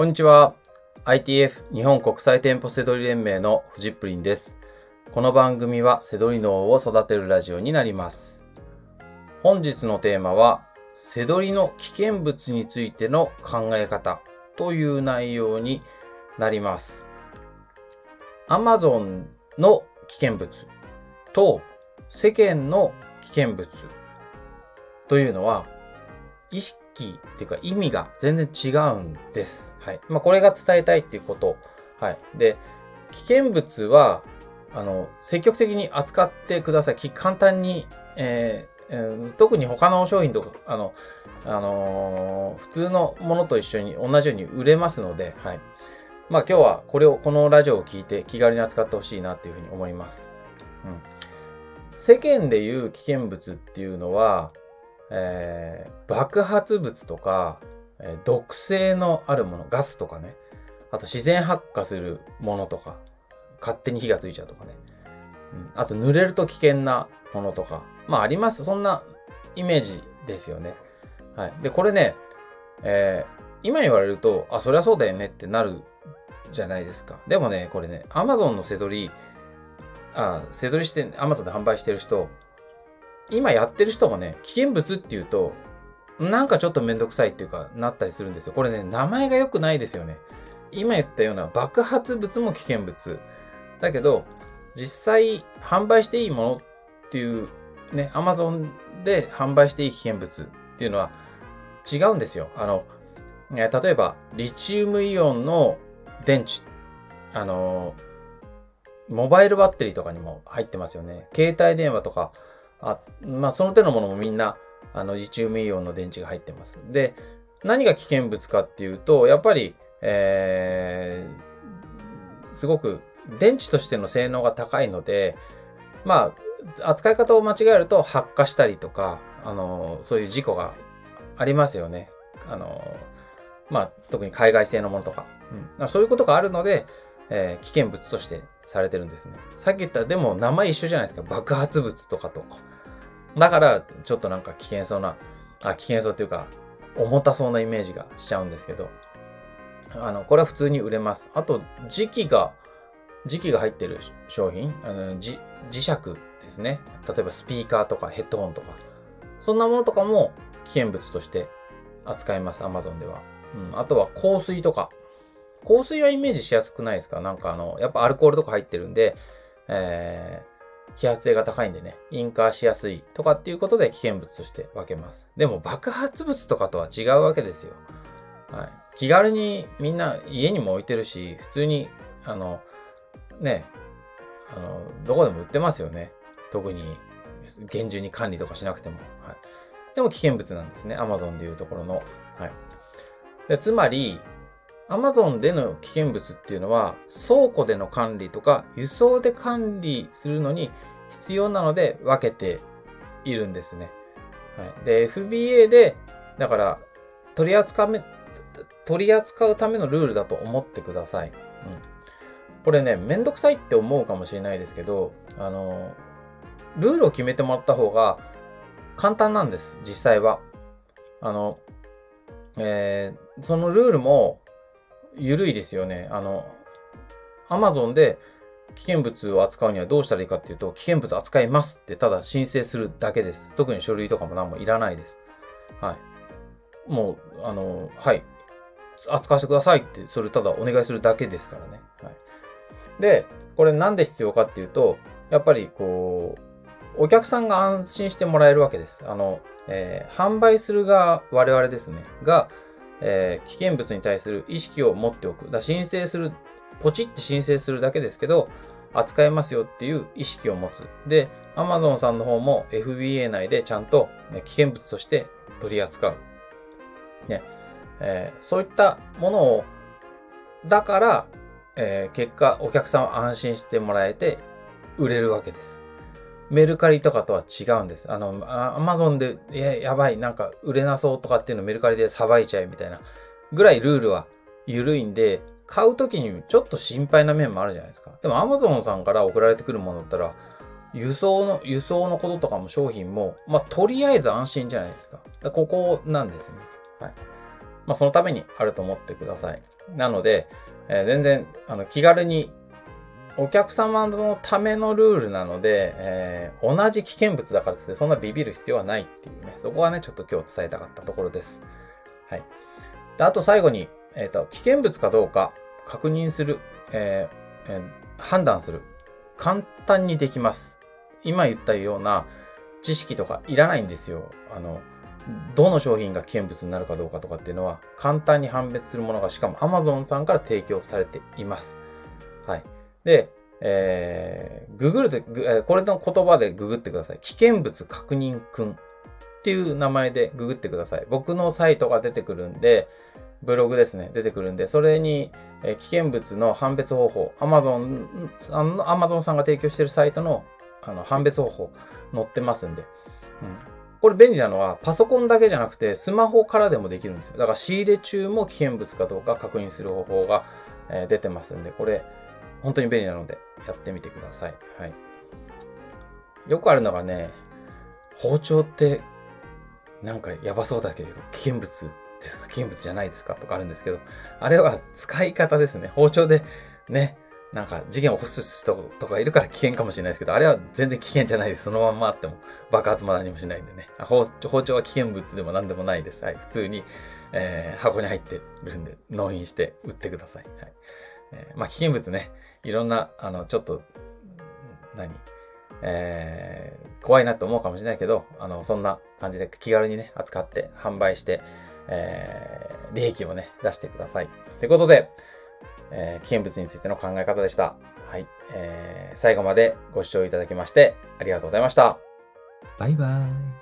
こんにちは。ITF 日本国際店舗セドリ連盟のフジップリンです。この番組はセドリ脳を育てるラジオになります。本日のテーマは、セドリの危険物についての考え方という内容になります。Amazon の危険物と世間の危険物というのは意識っていうか意味が全然違うんです。はい。まあ、これが伝えたいっていうこと。はい。で、危険物は、あの、積極的に扱ってください。簡単に、えーえー特に他の商品とか、あの、あのー普通のものと一緒に同じように売れますので、はい。まあ今日はこれを、このラジオを聞いて気軽に扱ってほしいなっていうふうに思います。うん。世間でいう危険物っていうのは、えー爆発物とか、えー毒性のあるもの、ガスとかね、あと自然発火するものとか、勝手に火がついちゃうとかね、うん、あと濡れると危険なものとか、まああります。そんなイメージですよね。はい。で、これね、えー今言われると、あ、そりゃそうだよねってなるじゃないですか。でもね、これね、Amazon のセドリ、あ、セドリして Amazon で販売してる人、今やってる人もね、危険物っていうと、なんかちょっとめんどくさいっていうか、なったりするんですよ。これね、名前が良くないですよね。今言ったような爆発物も危険物。だけど、実際販売していいものっていう、ね、Amazon で販売していい危険物っていうのは違うんですよ。あの、えー例えば、リチウムイオンの電池、あのモバイルバッテリーとかにも入ってますよね。携帯電話とか、あまあ、その手のものもみんな、あの、リチウムイオンの電池が入ってます。で、何が危険物かっていうと、やっぱり、えーすごく電池としての性能が高いので、まあ、扱い方を間違えると発火したりとか、あの、そういう事故がありますよね。あの、まあ、特に海外製のものとか。うんそういうことがあるので、えー危険物としてされてるんですね。さっき言った、でも名前一緒じゃないですか。爆発物とかと。だから、ちょっとなんか危険そうな、あ、危険そうっていうか、重たそうなイメージがしちゃうんですけど、あの、これは普通に売れます。あと、時期が、時期が入ってる商品、あの、磁石ですね。例えばスピーカーとかヘッドホンとか。そんなものとかも危険物として扱います、Amazon では。うん。あとは香水とか。香水はイメージしやすくないですか？なんかあの、やっぱアルコールとか入ってるんで、えー、揮発性が高いんでね、引火しやすいとかっていうことで危険物として分けます。でも爆発物とかとは違うわけですよ。はい。気軽にみんな家にも置いてるし、普通に、あの、ね、あの、どこでも売ってますよね。特に、厳重に管理とかしなくても。はい。でも危険物なんですね。Amazon でいうところの。はい。でつまり、Amazon での危険物っていうのは、倉庫での管理とか、輸送で管理するのに必要なので分けているんですね。はい。で、FBA で、だから、取り扱め、取り扱うためのルールだと思ってください。うん。これね、めんどくさいって思うかもしれないですけど、あの、ルールを決めてもらった方が簡単なんです、実際は。あの、えーそのルールも緩いですよね。あの、Amazon で危険物を扱うにはどうしたらいいかっていうと、危険物扱いますってただ申請するだけです。特に書類とかも何もいらないです。はい。もう、あの、はい。扱わせてくださいって、それただお願いするだけですからね。はい。で、これなんで必要かっていうと、やっぱりこう、お客さんが安心してもらえるわけです。あの、えー販売する側、我々ですね、が、えー危険物に対する意識を持っておく。だ申請する、ポチって申請するだけですけど、扱えますよっていう意識を持つ。で、Amazon さんの方も FBA 内でちゃんと、ね、危険物として取り扱う。ね。えーそういったものを、だから、えー結果、お客さんは安心してもらえて、売れるわけです。メルカリとかとは違うんです。あの、あ Amazon で、や、やばい、なんか売れなそうとかっていうのをメルカリでさばいちゃえみたいなぐらいルールは緩いんで、買うときにちょっと心配な面もあるじゃないですか。でも Amazon さんから送られてくるものだったら、輸送の、輸送のこととかも商品も、まあ、とりあえず安心じゃないですか。かここなんですね。はい。まあ、そのためにあると思ってください。なので、えー、全然、あの、気軽に、お客様のためのルールなので、えー、同じ危険物だからってそんなビビる必要はないっていうね、そこはね、ちょっと今日伝えたかったところです。はい。で、あと最後に、えっ、ー、と、危険物かどうか確認する、えーえー、判断する。簡単にできます。今言ったような知識とかいらないんですよ。あの、どの商品が危険物になるかどうかとかっていうのは簡単に判別するものがしかも Amazon さんから提供されています。で、えー、ググると、これの言葉でググってください。危険物確認くんっていう名前でググってください。僕のサイトが出てくるんで、ブログですね、出てくるんで、それに、えー、危険物の判別方法、Amazon さんの、Amazon さんが提供しているサイトのあの判別方法載ってますんで、うん。これ便利なのは、パソコンだけじゃなくて、スマホからでもできるんですよ。だから仕入れ中も危険物かどうか確認する方法が、えー、出てますんで、これ、本当に便利なので、やってみてください。はい。よくあるのがね、包丁って、なんかやばそうだけれど、危険物ですか？危険物じゃないですか？とかあるんですけど、あれは使い方ですね。包丁で、ね、なんか事件を起こす人とかいるから危険かもしれないですけど、あれは全然危険じゃないです。そのまんまあっても爆発も何もしないんでね。包丁は危険物でも何でもないです。はい。普通に、えー、箱に入ってるんで、納品して売ってください。はい。えー、まあ危険物ね、いろんな、あの、ちょっと、何？えー、怖いなと思うかもしれないけど、あの、そんな感じで気軽にね、扱って販売して、えー、利益をね、出してください。ということで、えー、危険物についての考え方でした。はい。えー、最後までご視聴いただきましてありがとうございました。バイバーイ。